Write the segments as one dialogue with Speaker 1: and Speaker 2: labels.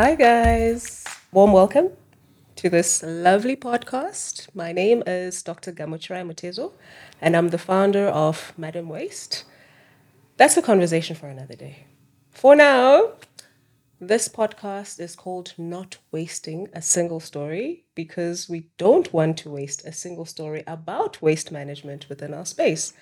Speaker 1: Hi, guys. Warm welcome to this lovely podcast. My name is Dr. Gamuchirai Mutezo, and I'm the founder of Madam Waste. That's a conversation for another day. For now, this podcast is called Not Wasting a Single Story because we don't want to waste a single story about waste management within our space.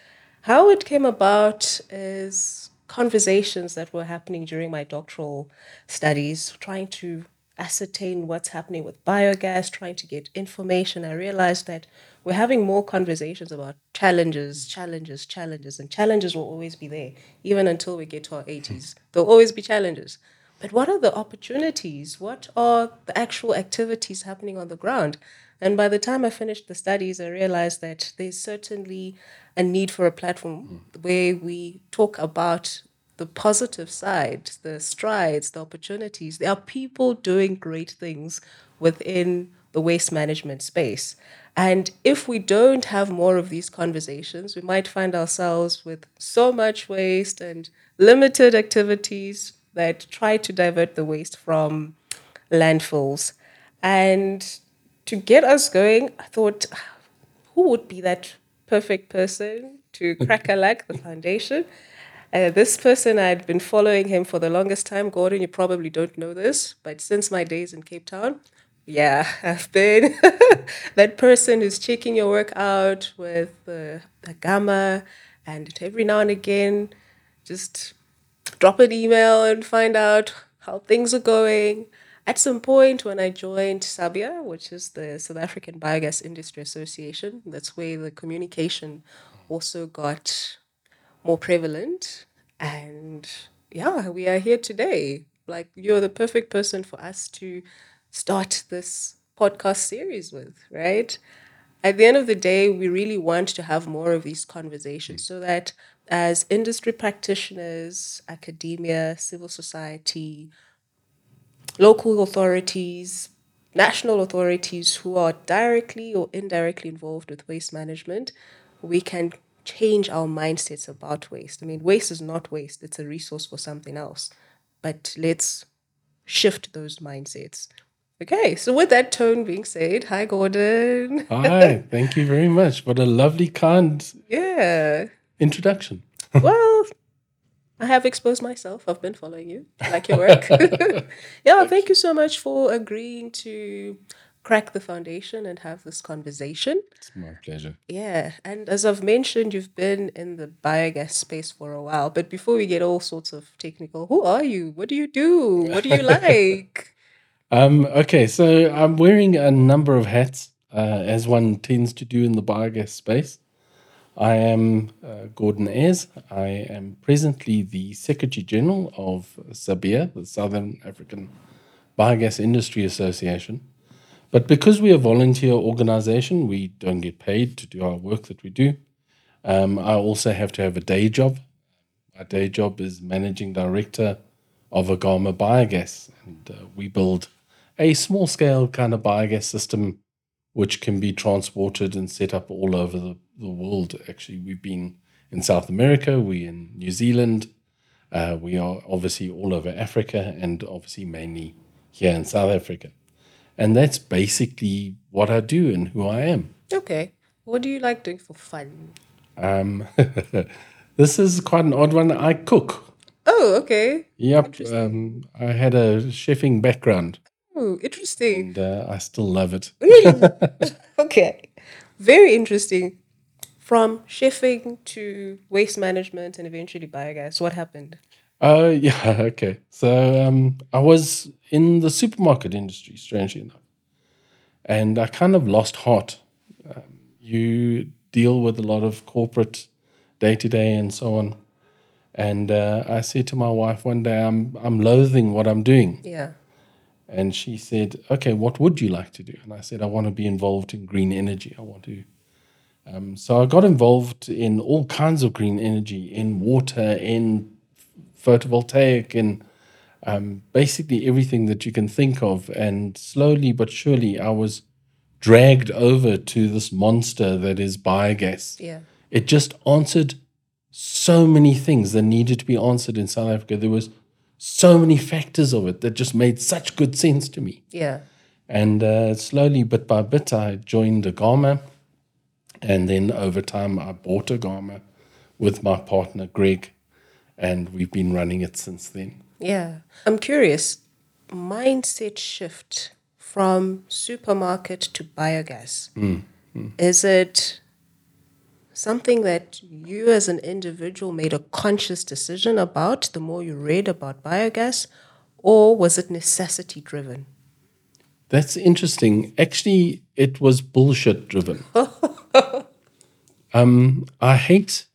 Speaker 1: How it came about is conversations that were happening during my doctoral studies, trying to ascertain what's happening with biogas, trying to get information. I realized that we're having more conversations about challenges, challenges, challenges, and challenges will always be there, even until we get to our 80s. There'll always be challenges. But what are the opportunities? What are the actual activities happening on the ground? And by the time I finished the studies, I realized that there's certainly a need for a platform hmm. where we talk about the positive side, the strides, the opportunities. There are people doing great things within the waste management space. And if we don't have more of these conversations, we might find ourselves with so much waste and limited activities that try to divert the waste from landfills. And to get us going, I thought, who would be that perfect person to crack a lack the foundation? Uh, this person, I'd been following him for the longest time. Gordon, you probably don't know this, but since my days in Cape Town, yeah, I've been that person who's checking your work out with uh, the Agama, and every now and again, just drop an email and find out how things are going. At some point, when I joined SABIA, which is the South African Biogas Industry Association, that's where the communication also got more prevalent. And yeah, we are here today. Like, you're the perfect person for us to start this podcast series with, right? At the end of the day, we really want to have more of these conversations so that as industry practitioners, academia, civil society, local authorities, national authorities who are directly or indirectly involved with waste management, we can change our mindsets about waste. I mean, waste is not waste, it's a resource for something else. But let's shift those mindsets. Okay, so with that tone being said, hi Gordon.
Speaker 2: Hi, thank you very much. What a lovely, kind
Speaker 1: Yeah.
Speaker 2: Introduction.
Speaker 1: Well, I have exposed myself. I've been following you. I like your work. yeah, thank you so much for agreeing to crack the foundation and have this conversation.
Speaker 2: It's my pleasure.
Speaker 1: Yeah, and as I've mentioned, you've been in the biogas space for a while. But before we get all sorts of technical, who are you? What do you do? What do you like?
Speaker 2: Um, okay, so I'm wearing a number of hats, uh, as one tends to do in the biogas space. I am uh, Gordon Ayres. I am presently the Secretary General of SABIA, the Southern African Biogas Industry Association. But because we're a volunteer organization, we don't get paid to do our work that we do. Um, I also have to have a day job. My day job is managing director of Agama Biogas, and uh, we build a small scale kind of biogas system which can be transported and set up all over the, the world. Actually, we've been in South America, we in New Zealand, uh, we are obviously all over Africa, and obviously mainly here in South Africa. And that's basically what I do and who I am.
Speaker 1: okay. What do you like doing for fun?
Speaker 2: Um, this is quite an odd one. I cook.
Speaker 1: Oh, okay.
Speaker 2: Yep. Um, I had a chefing background,
Speaker 1: Oh, interesting.
Speaker 2: and uh, I still love it.
Speaker 1: Really? okay. Very interesting. From chefing to waste management and eventually biogas, what happened?
Speaker 2: Uh, yeah, okay. So um, I was in the supermarket industry, strangely enough, and I kind of lost heart. Um, you deal with a lot of corporate day to day and so on, and uh, I said to my wife one day, "I'm I'm loathing what I'm doing,"
Speaker 1: Yeah.
Speaker 2: And she said, "Okay, what would you like to do?" And I said, "I want to be involved in green energy. I want to." Um, so I got involved in all kinds of green energy, in water, in photovoltaic and um, basically everything that you can think of. And slowly but surely, I was dragged over to this monster that is biogas.
Speaker 1: Yeah.
Speaker 2: It just answered so many things that needed to be answered in South Africa. There was so many factors of it that just made such good sense to me.
Speaker 1: Yeah.
Speaker 2: And uh, slowly, bit by bit, I joined Agama. And then over time, I bought Agama with my partner, Greg. And we've been running it since then.
Speaker 1: Yeah. I'm curious mindset shift from supermarket to biogas. Is it something that you as an individual made a conscious decision about the more you read about biogas, or was it necessity driven?
Speaker 2: That's interesting. Actually, it was bullshit driven. um, I hate,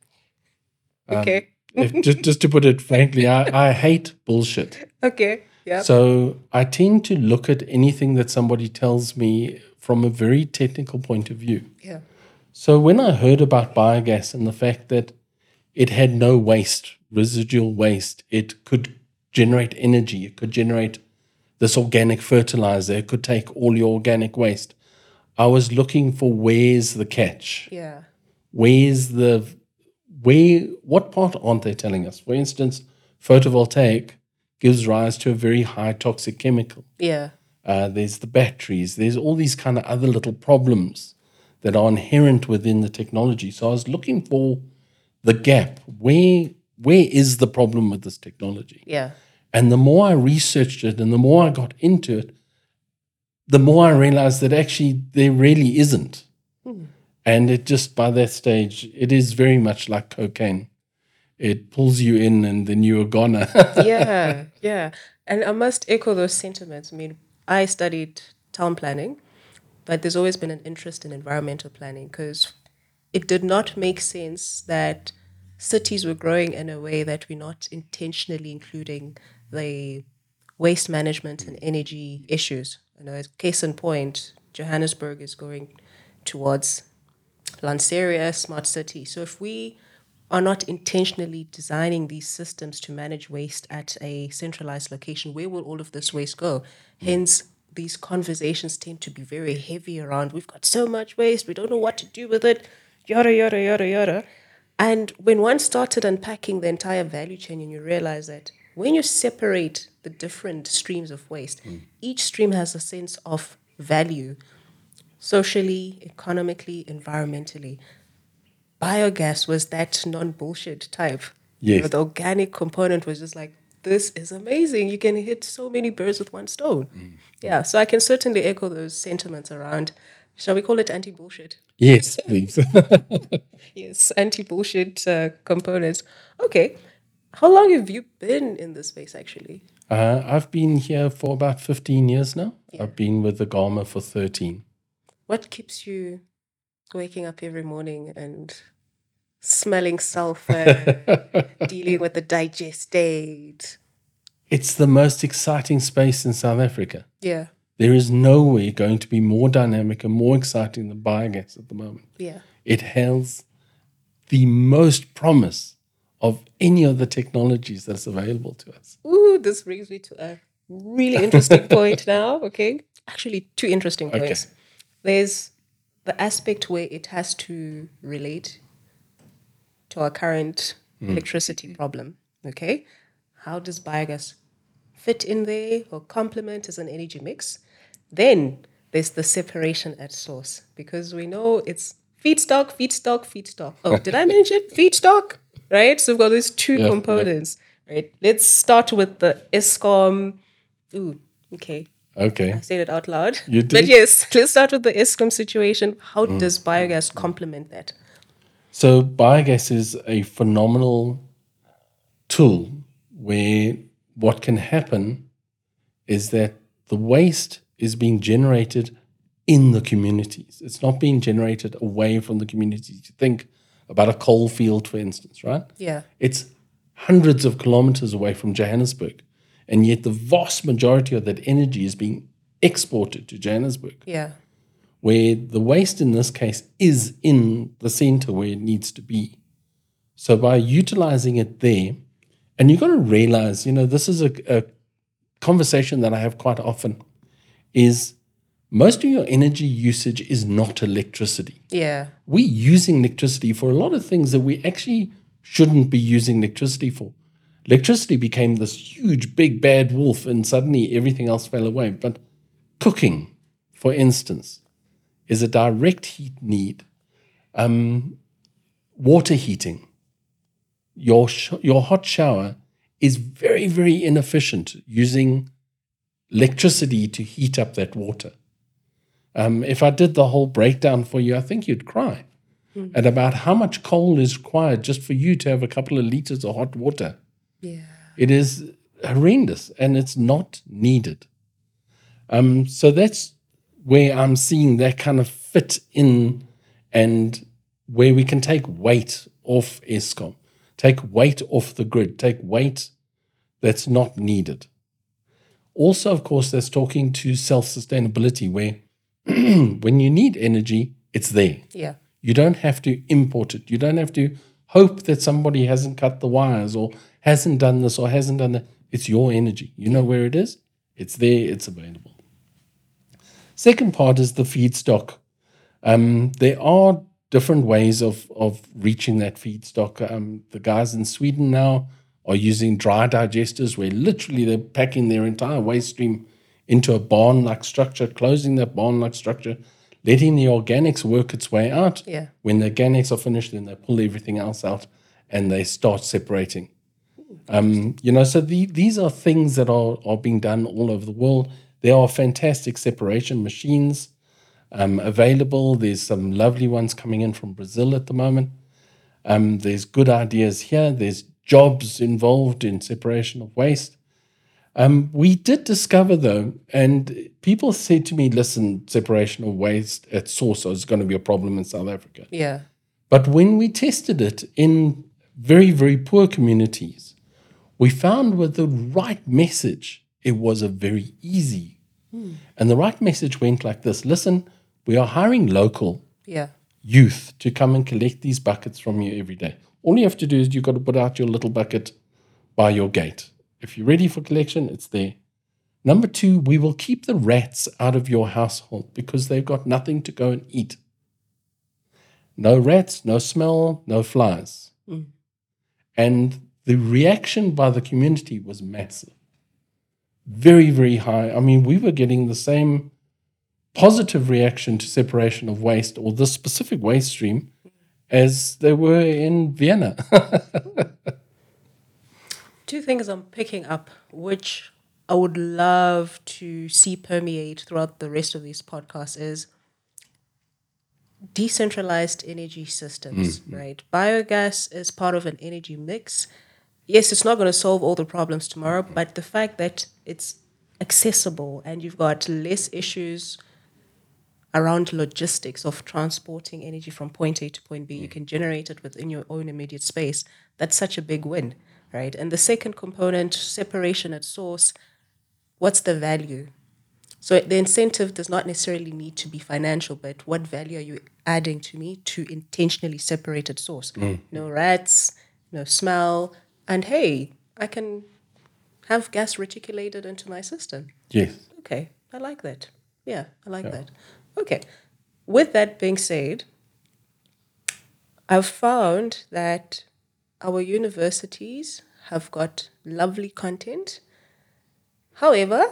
Speaker 1: okay.
Speaker 2: if, just, just to put it frankly, I, I hate bullshit.
Speaker 1: Okay. Yeah.
Speaker 2: So I tend to look at anything that somebody tells me from a very technical point of view.
Speaker 1: yeah.
Speaker 2: So when I heard about biogas and the fact that it had no waste, residual waste, it could generate energy, it could generate this organic fertilizer, it could take all your organic waste. I was looking for where's the catch?
Speaker 1: Yeah.
Speaker 2: Where's the where what part aren't they telling us? For instance, photovoltaic gives rise to a very high toxic chemical.
Speaker 1: Yeah.
Speaker 2: Uh, there's the batteries. There's all these kind of other little problems that are inherent within the technology. So I was looking for the gap. Where where is the problem with this technology?
Speaker 1: Yeah.
Speaker 2: And the more I researched it and the more I got into it, the more I realized that actually there really isn't. Hmm. And it just by that stage, it is very much like cocaine. It pulls you in and then you're gone.
Speaker 1: yeah, yeah. And I must echo those sentiments. I mean, I studied town planning, but there's always been an interest in environmental planning because it did not make sense that cities were growing in a way that we're not intentionally including the waste management and energy issues. You know, as case in point, Johannesburg is going towards Lanseria smart city. So if we are not intentionally designing these systems to manage waste at a centralized location, where will all of this waste go? Hence, these conversations tend to be very heavy around we've got so much waste, we don't know what to do with it, yada, yada, yada, yada. And when one started unpacking the entire value chain, and you realize that when you separate the different streams of waste, hmm. each stream has a sense of value socially, economically, environmentally. Biogas was that non bullshit type. You know,
Speaker 2: Yes.
Speaker 1: the organic component was just like, this is amazing. You can hit so many birds with one stone. Yeah, so I can certainly echo those sentiments around, shall we call it anti bullshit?
Speaker 2: yes, please.
Speaker 1: Yes, anti bullshit uh, components. Okay. How long have you been in this space actually?
Speaker 2: Uh, I've been here for about 15 years now. I've been with the Agama for 13.
Speaker 1: What keeps you waking up every morning and smelling sulfur, dealing with the digestate?
Speaker 2: It's the most exciting space in South Africa.
Speaker 1: Yeah,
Speaker 2: There is nowhere going to be more dynamic and more exciting than biogas at the moment.
Speaker 1: yeah.
Speaker 2: It has the most promise of any of the technologies that's available to us.
Speaker 1: Ooh, this brings me to a really interesting point now. Okay. Actually, two interesting
Speaker 2: Okay.
Speaker 1: points. There's the aspect where it has to relate to our current mm. electricity problem. Okay. How does biogas fit in there or complement as an energy mix? Then there's the separation at source because we know it's feedstock, feedstock, feedstock. Oh, did I mention feedstock? Right? So we've got these two
Speaker 2: Yeah, yeah.
Speaker 1: components. Right. Let's start with the Eskom. Ooh, okay.
Speaker 2: Okay.
Speaker 1: I said it out loud.
Speaker 2: You did.
Speaker 1: But yes, let's start with the Eskom situation. How mm. does biogas complement that?
Speaker 2: So biogas is a phenomenal tool where what can happen is that the waste is being generated in the communities. It's not being generated away from the communities. You think about a coal field, for instance, right?
Speaker 1: Yeah.
Speaker 2: It's hundreds of kilometers away from Johannesburg. And yet the vast majority of that energy is being exported to Johannesburg
Speaker 1: Yeah.
Speaker 2: Where the waste in this case is in the center where it needs to be. So by utilizing it there, and you've got to realize, you know, this is a, a conversation that I have quite often, is most of your energy usage is not electricity.
Speaker 1: Yeah.
Speaker 2: We're using electricity for a lot of things that we actually shouldn't be using electricity for. Electricity became this huge, big, bad wolf, and suddenly everything else fell away. But cooking, for instance, is a direct heat need. Um, water heating, your, sh- your hot shower is very, very inefficient using electricity to heat up that water. Um, if I did the whole breakdown for you, I think you'd cry at about how much coal is required just for you to have a couple of liters of hot water.
Speaker 1: Yeah.
Speaker 2: It is horrendous and it's not needed. Um, so that's where I'm seeing that kind of fit in and where we can take weight off Eskom, take weight off the grid, take weight that's not needed. Also, of course, that's talking to self sustainability, where when you need energy, it's there.
Speaker 1: Yeah.
Speaker 2: You don't have to import it. You don't have to hope that somebody hasn't cut the wires or hasn't done this or hasn't done that. It's your energy. You know where it is, it's there, it's available. Second part is the feedstock. Um, there are different ways of, of reaching that feedstock. Um, the guys in Sweden now are using dry digesters where literally they're packing their entire waste stream into a barn like structure, closing that barn like structure, letting the organics work its way out.
Speaker 1: Yeah.
Speaker 2: When the organics are finished, then they pull everything else out and they start separating. Um, you know, so the, these are things that are, are being done all over the world. There are fantastic separation machines um, available. There's some lovely ones coming in from Brazil at the moment. Um, there's good ideas here. There's jobs involved in separation of waste. Um, we did discover, though, and people said to me, listen, separation of waste at source is going to be a problem in South Africa.
Speaker 1: Yeah.
Speaker 2: But when we tested it in very, very poor communities, we found with the right message, it was a very easy. And the right message went like this listen, we are hiring local
Speaker 1: Yeah.
Speaker 2: youth to come and collect these buckets from you every day. All you have to do is you've got to put out your little bucket by your gate. If you're ready for collection, it's there. Number two, we will keep the rats out of your household because they've got nothing to go and eat. No rats, no smell, no flies. Mm. And the reaction by the community was massive. Very, very high. I mean, we were getting the same positive reaction to separation of waste or this specific waste stream as they were in Vienna.
Speaker 1: Two things I'm picking up, which I would love to see permeate throughout the rest of these podcasts, is decentralized energy systems, mm. right? Biogas is part of an energy mix. Yes, it's not going to solve all the problems tomorrow, but the fact that it's accessible and you've got less issues around logistics of transporting energy from point A to point B. You can generate it within your own immediate space. That's such a big win, right? And the second component, separation at source, what's the value? So the incentive does not necessarily need to be financial, but what value are you adding to me to intentionally separate at source? Mm. No rats, no smell, and hey, I can have gas reticulated into my system.
Speaker 2: yes.
Speaker 1: Okay, I like that. Yeah, I like that. Okay, with that being said, I've found that our universities have got lovely content. However,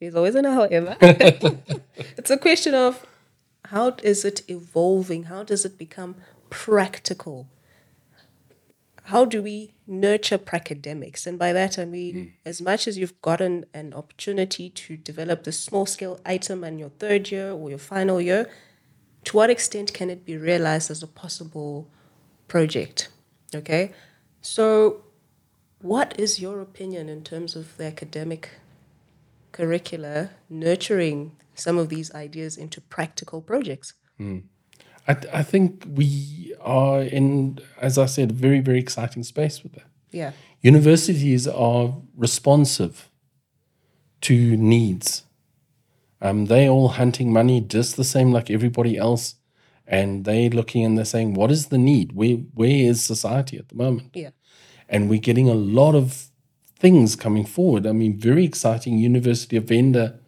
Speaker 1: there's always an however. it's a question of how is it evolving? How does it become practical? How do we nurture pracademics? And by that I mean, hmm. as much as you've gotten an opportunity to develop the small scale item in your third year or your final year, to what extent can it be realized as a possible project? Okay, so what is your opinion in terms of the academic curricula nurturing some of these ideas into practical projects? Hmm.
Speaker 2: I, I think we are in, as I said, a very, very exciting space with that.
Speaker 1: Yeah.
Speaker 2: Universities are responsive to needs. Um, they all hunting money just the same like everybody else, and they looking and they're saying, "What is the need? Where where is society at the moment?"
Speaker 1: Yeah.
Speaker 2: and we're getting a lot of things coming forward. I mean, very exciting. University of Venda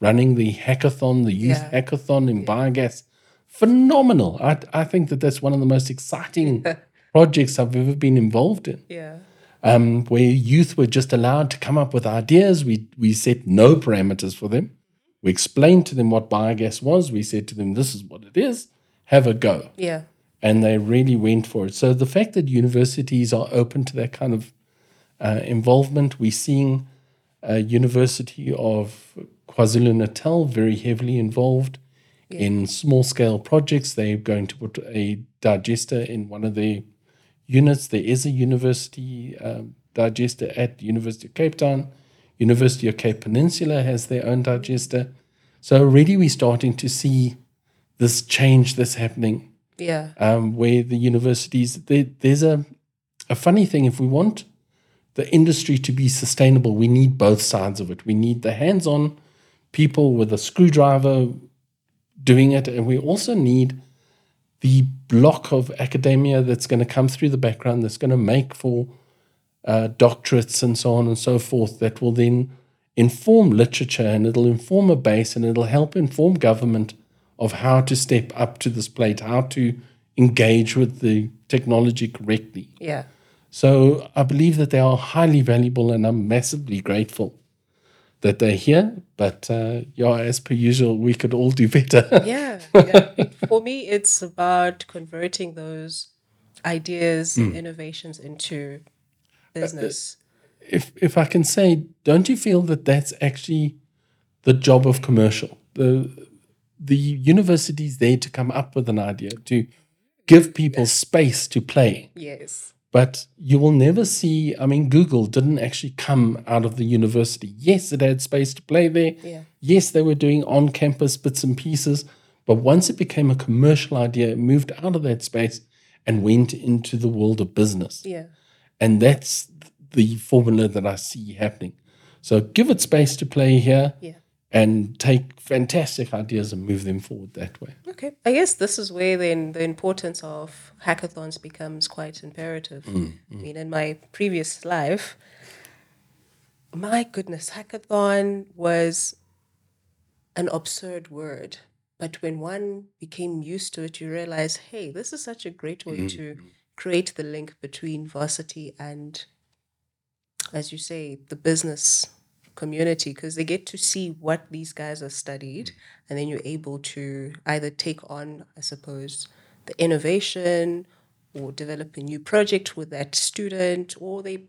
Speaker 2: running the hackathon, the youth
Speaker 1: Yeah.
Speaker 2: hackathon in biogas. Phenomenal. I, I think that that's one of the most exciting projects I've ever been involved in.
Speaker 1: Yeah.
Speaker 2: um, where youth were just allowed to come up with ideas. We, we set no parameters for them. We explained to them what biogas was. We said to them, this is what it is, have a go.
Speaker 1: Yeah.
Speaker 2: And they really went for it. So the fact that universities are open to that kind of uh, involvement, we're seeing a University of KwaZulu Natal very heavily involved in small scale projects. They're going to put a digester in one of their units. There is a university um, digester at University of Cape Town. University of Cape Peninsula has their own digester. So already we're starting to see this change that's happening
Speaker 1: Yeah.
Speaker 2: um, where the universities there, there's a a funny thing if we want the industry to be sustainable we need both sides of it we need the hands-on people with a screwdriver doing it and we also need the block of academia that's going to come through the background that's going to make for uh, doctorates and so on and so forth that will then inform literature and it'll inform a base and it'll help inform government of how to step up to this plate, how to engage with the technology correctly.
Speaker 1: Yeah.
Speaker 2: So I believe that they are highly valuable and I'm massively grateful that they're here. But uh, yeah, as per usual, we could all do better.
Speaker 1: yeah, yeah. For me, it's about converting those ideas and hmm. innovations into uh, uh, business.
Speaker 2: if if I can say, don't you feel that that's actually the job of commercial? The the university's there to come up with an idea, to give people space to play.
Speaker 1: yes.
Speaker 2: But you will never see, I mean, Google didn't actually come out of the university. Yes, it had space to play there.
Speaker 1: Yeah.
Speaker 2: Yes, they were doing on campus bits and pieces. But once it became a commercial idea, it moved out of that space and went into the world of business.
Speaker 1: Yeah.
Speaker 2: And that's the formula that I see happening. So give it space to play here
Speaker 1: Yeah.
Speaker 2: And take fantastic ideas and move them forward that way.
Speaker 1: Okay. I guess this is where then the importance of hackathons becomes quite imperative. Mm, mm. I mean, in my previous life, my goodness, hackathon was an absurd word. But when one became used to it, you realize, hey, this is such a great way mm, to create the link between varsity and, as you say, the business community, because they get to see what these guys have studied, mm. and then you're able to either take on, I suppose, the innovation or develop a new project with that student, or they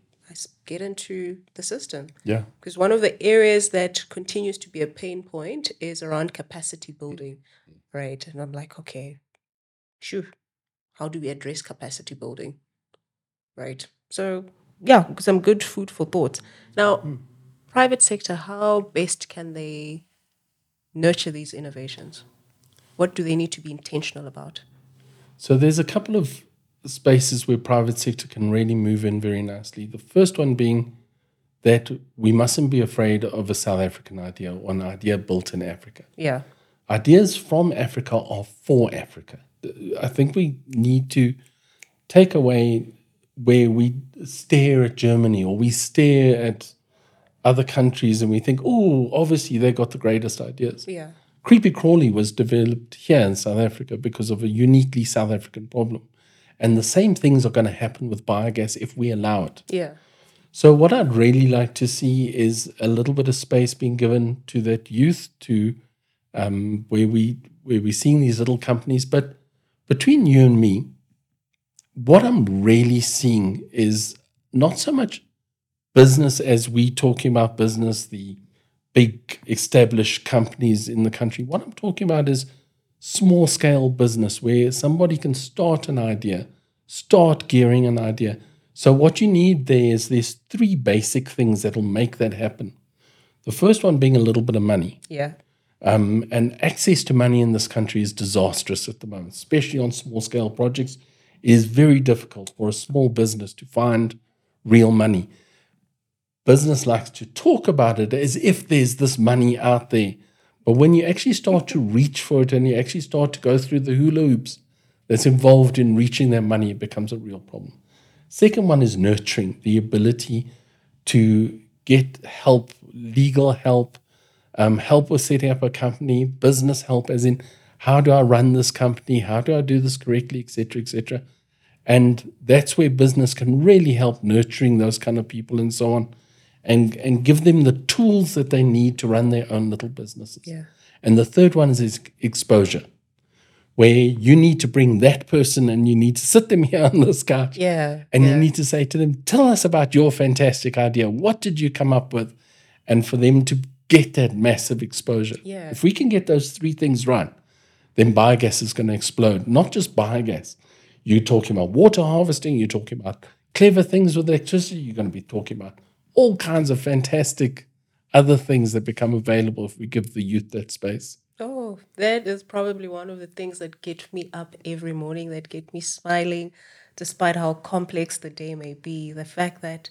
Speaker 1: get into the system.
Speaker 2: Yeah.
Speaker 1: Because one of the areas that continues to be a pain point is around capacity building, mm. right? And I'm like, okay, shoo, how do we address capacity building, right? So yeah, some good food for thought. Now, hmm. Private sector, how best can they nurture these innovations? What do they need to be intentional about?
Speaker 2: So there's a couple of spaces where private sector can really move in very nicely. The first one being that we mustn't be afraid of a South African idea or an idea built in Africa.
Speaker 1: Yeah,
Speaker 2: Ideas from Africa are for Africa. I think we need to take away where we stare at Germany or we stare at other countries and we think, oh, obviously they got the greatest ideas.
Speaker 1: yeah,
Speaker 2: Kreepy Krauly was developed here in South Africa because of a uniquely South African problem. And the same things are going to happen with biogas if we allow it.
Speaker 1: yeah,
Speaker 2: So, what I'd really like to see is a little bit of space being given to that youth to um, where we where we're seeing these little companies. But between you and me, what I'm really seeing is not so much business as we talking about business, the big established companies in the country. What I'm talking about is small scale business where somebody can start an idea, start gearing an idea. So what you need there is there's three basic things that'll make that happen. The first one being a little bit of money.
Speaker 1: yeah,
Speaker 2: Um, and access to money in this country is disastrous at the moment, especially on small scale projects. It is very difficult for a small business to find real money. Business likes to talk about it as if there's this money out there. But when you actually start to reach for it and you actually start to go through the hula hoops that's involved in reaching that money, it becomes a real problem. Second one is nurturing the ability to get help, legal help, um, help with setting up a company, business help, as in how do I run this company, how do I do this correctly, etc., etc. And that's where business can really help nurturing those kind of people and so on and, and give them the tools that they need to run their own little businesses.
Speaker 1: Yeah.
Speaker 2: And the third one is, exposure, where you need to bring that person and you need to sit them here on this couch.
Speaker 1: Yeah.
Speaker 2: And
Speaker 1: yeah.
Speaker 2: you need to say to them, tell us about your fantastic idea. What did you come up with? And for them to get that massive exposure.
Speaker 1: Yeah.
Speaker 2: If we can get those three things right, then biogas is going to explode. Not just biogas. You're talking about water harvesting, you're talking about clever things with electricity, you're going to be talking about all kinds of fantastic other things that become available if we give the youth that space.
Speaker 1: Oh, that is probably one of the things that get me up every morning, that get me smiling, despite how complex the day may be. The fact that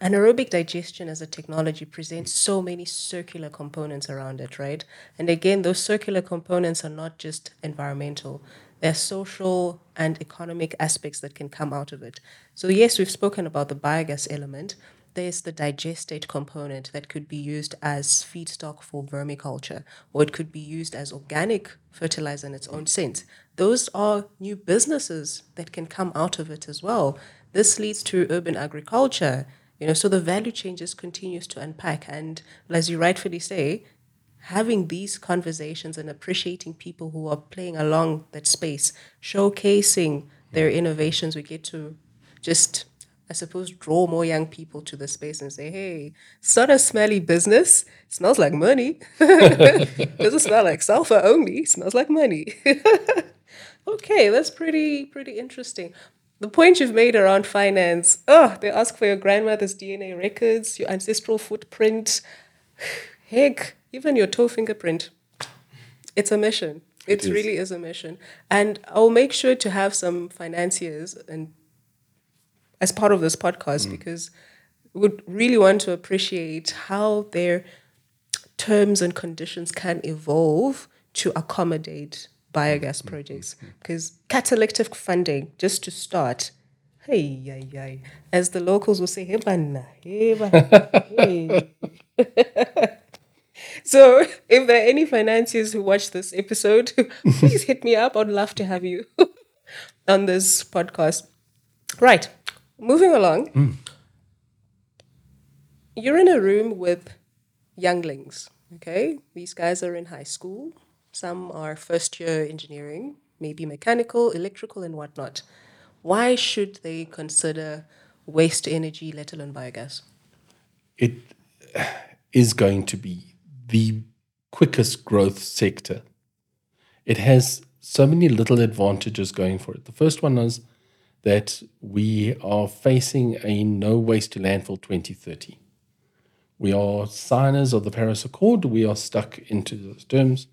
Speaker 1: anaerobic digestion as a technology presents so many circular components around it, right? And again, those circular components are not just environmental, there are social and economic aspects that can come out of it. So, yes, we've spoken about the biogas element. There's the digestate component that could be used as feedstock for vermiculture, or it could be used as organic fertilizer in its own sense. Those are new businesses that can come out of it as well. This leads to urban agriculture, you know, so the value chain just continues to unpack. And as you rightfully say, having these conversations and appreciating people who are playing along that space, showcasing their innovations, we get to just, I suppose, draw more young people to the space and say, hey, it's not a smelly business. It smells like money. Doesn't smell like sulfur only, it smells like money. okay, that's pretty pretty interesting. The point you've made around finance, oh, they ask for your grandmother's DNA records, your ancestral footprint. Heck, even your toe fingerprint. It's a mission. It,
Speaker 2: is.
Speaker 1: really is a mission. And I'll make sure to have some financiers and as part of this podcast mm. because we would really want to appreciate how their terms and conditions can evolve to accommodate biogas mm-hmm. projects. Because catalytic funding, just to start, hey, yay, yay, as the locals will say, hey, bana, hey, bana, hey. So, if there are any financiers who watch this episode, please hit me up. I'd love to have you on this podcast. Right, moving along. Hmm. You're in a room with younglings, okay? These guys are in high school. Some are first year engineering, maybe mechanical, electrical, and whatnot. Why should they consider waste energy, let alone biogas?
Speaker 2: It is going to be the quickest growth sector. It has so many little advantages going for it. The first one is that we are facing a no waste to landfill 2030. We are signers of the Paris Accord. We are stuck into those terms,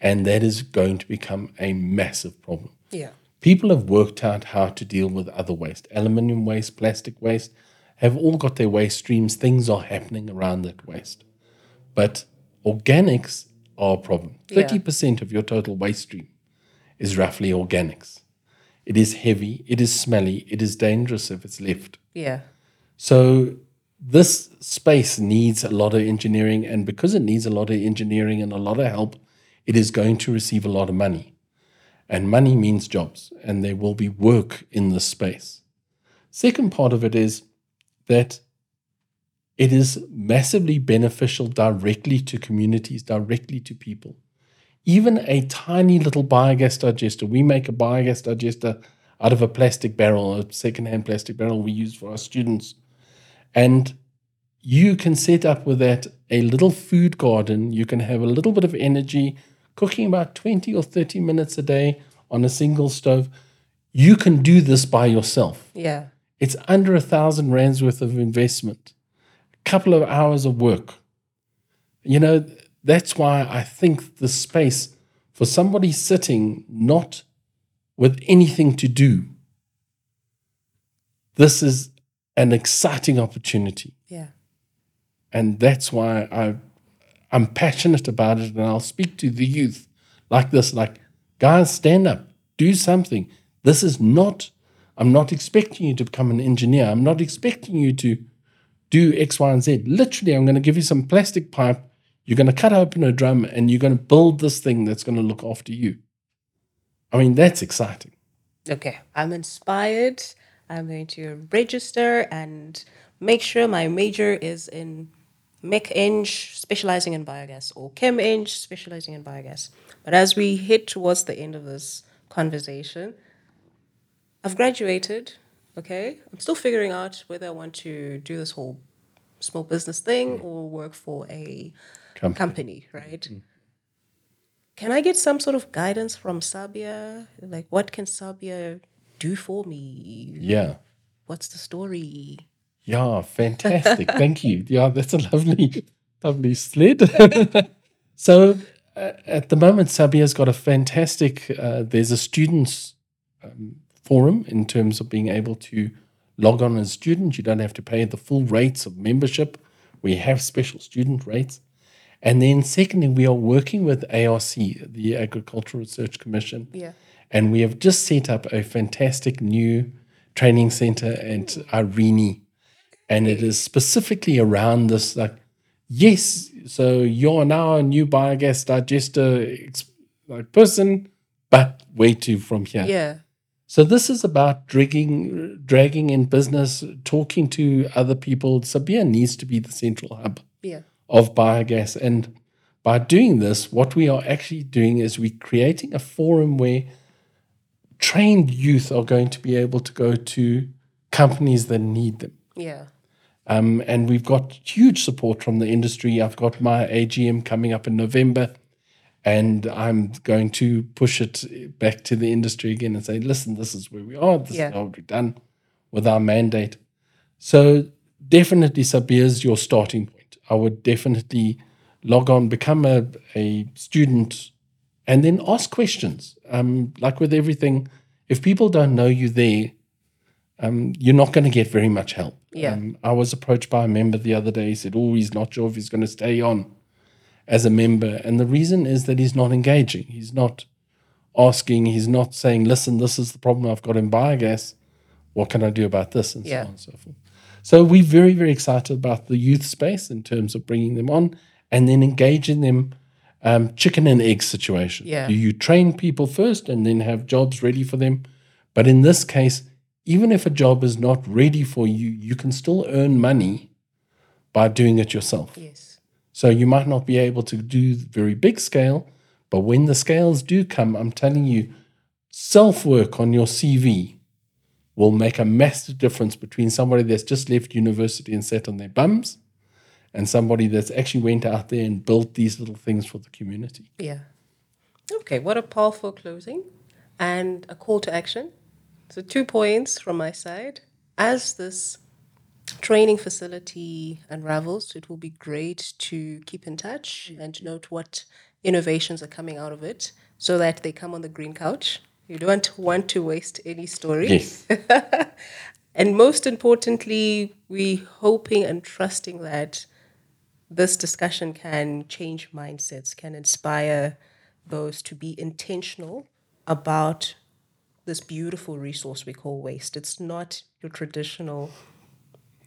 Speaker 2: and that is going to become a massive problem.
Speaker 1: Yeah.
Speaker 2: People have worked out how to deal with other waste, aluminium waste, plastic waste, have all got their waste streams. Things are happening around that waste. But organics are a problem. 30% of your total waste stream is roughly organics. It is heavy, it is smelly, it is dangerous if it's left.
Speaker 1: Yeah.
Speaker 2: So this space needs a lot of engineering, and because it needs a lot of engineering and a lot of help, it is going to receive a lot of money. And money means jobs, and there will be work in this space. Second part of it is that it is massively beneficial directly to communities, directly to people. Even a tiny little biogas digester, we make a biogas digester out of a plastic barrel, a secondhand plastic barrel we use for our students. And you can set up with that a little food garden. You can have a little bit of energy, cooking about 20 or 30 minutes a day on a single stove. You can do this by yourself.
Speaker 1: Yeah.
Speaker 2: It's under a thousand rands worth of investment, couple of hours of work. You know, that's why I think the space for somebody sitting not with anything to do, this is an exciting opportunity.
Speaker 1: Yeah.
Speaker 2: And that's why I, I'm passionate about it. And I'll speak to the youth like this like, guys, stand up, do something. This is not, I'm not expecting you to become an engineer. I'm not expecting you to do X, Y, and Z. Literally, I'm going to give you some plastic pipe. You're going to cut open a drum and you're going to build this thing that's going to look after you. I mean, that's exciting.
Speaker 1: Okay, I'm inspired. I'm going to register and make sure my major is in Mech Eng, specializing in biogas, or Chem Eng, specializing in biogas. But as we head towards the end of this conversation, I've graduated. Okay, I'm still figuring out whether I want to do this whole small business thing or work for a
Speaker 2: Company.
Speaker 1: company, right? Can I get some sort of guidance from Sabia? Like, what can Sabia do for me?
Speaker 2: Yeah.
Speaker 1: What's the story?
Speaker 2: Yeah, fantastic. Thank you. Yeah, that's a lovely, lovely sled. so uh, at the moment, Sabia's got a fantastic. Uh, there's a students um, forum in terms of being able to log on as a student. You don't have to pay the full rates of membership. We have special student rates. And then, secondly, we are working with ARC, the Agricultural Research Commission.
Speaker 1: Yeah.
Speaker 2: And we have just set up a fantastic new training center at Irene. And it is specifically around this like, yes, so you're now a new biogas digester ex- like person, but where to from here?
Speaker 1: Yeah.
Speaker 2: So this is about dragging dragging in business, talking to other people. Sabia needs to be the central hub
Speaker 1: Yeah.
Speaker 2: of biogas. And by doing this, what we are actually doing is we're creating a forum where trained youth are going to be able to go to companies that need them.
Speaker 1: Yeah.
Speaker 2: Um, and we've got huge support from the industry. I've got my AGM coming up in November, and I'm going to push it back to the industry again and say, listen, this is where we are. This
Speaker 1: Yeah.
Speaker 2: is what we've done with our mandate. So definitely Sabia is your starting point. I would definitely log on, become a, a student, and then ask questions. Um, like with everything, if people don't know you there, um, you're not going to get very much help.
Speaker 1: Yeah.
Speaker 2: Um, I was approached by a member the other day. He said, "Oh, he's not sure if he's going to stay on as a member," and the reason is that he's not engaging. He's not asking. He's not saying, "Listen, this is the problem I've got in biogas. What can I do about this?" and
Speaker 1: Yeah.
Speaker 2: so on and so forth. So we're very, very excited about the youth space in terms of bringing them on and then engaging them. Um, chicken and egg situation.
Speaker 1: Yeah.
Speaker 2: You, you train people first and then have jobs ready for them. But in this case, even if a job is not ready for you, you can still earn money by doing it yourself.
Speaker 1: Yes.
Speaker 2: So you might not be able to do very big scale, but when the scales do come, I'm telling you, self work on your CV will make a massive difference between somebody that's just left university and sat on their bums and somebody that's actually went out there and built these little things for the community.
Speaker 1: Yeah. Okay, what a powerful closing and a call to action. So, two points from my side. As this training facility unravels, it will be great to keep in touch mm. and note what innovations are coming out of it so that they come on the green couch. You don't want to waste any story.
Speaker 2: Yes.
Speaker 1: And most importantly, we're hoping and trusting that this discussion can change mindsets, can inspire those to be intentional about this beautiful resource we call waste. It's not your traditional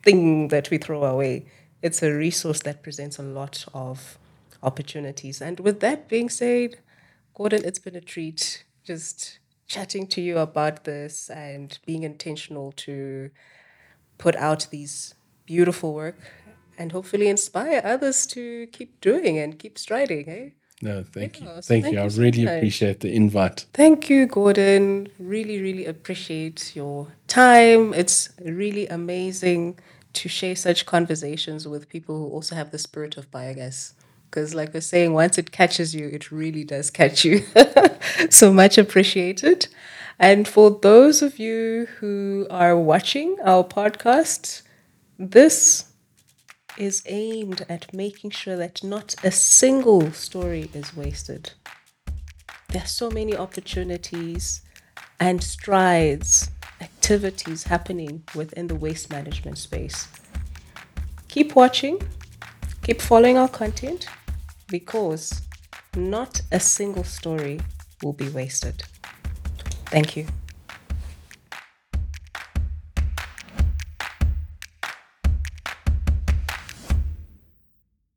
Speaker 1: thing that we throw away. It's a resource that presents a lot of opportunities. And with that being said, Gordon, it's been a treat just chatting to you about this and being intentional to put out these beautiful work and hopefully inspire others to keep doing and keep striding, eh?
Speaker 2: No, thank you.
Speaker 1: So
Speaker 2: Thank,
Speaker 1: thank
Speaker 2: you. I
Speaker 1: so
Speaker 2: really
Speaker 1: much.
Speaker 2: appreciate the invite.
Speaker 1: Thank you, Gordon. Really, really appreciate your time. It's really amazing to share such conversations with people who also have the spirit of biogas. Because, like we're saying, once it catches you, it really does catch you. so much appreciated. And for those of you who are watching our podcast, this is aimed at making sure that not a single story is wasted. There are so many opportunities and strides, activities happening within the waste management space. Keep watching, keep following our content because not a single story will be wasted. Thank you.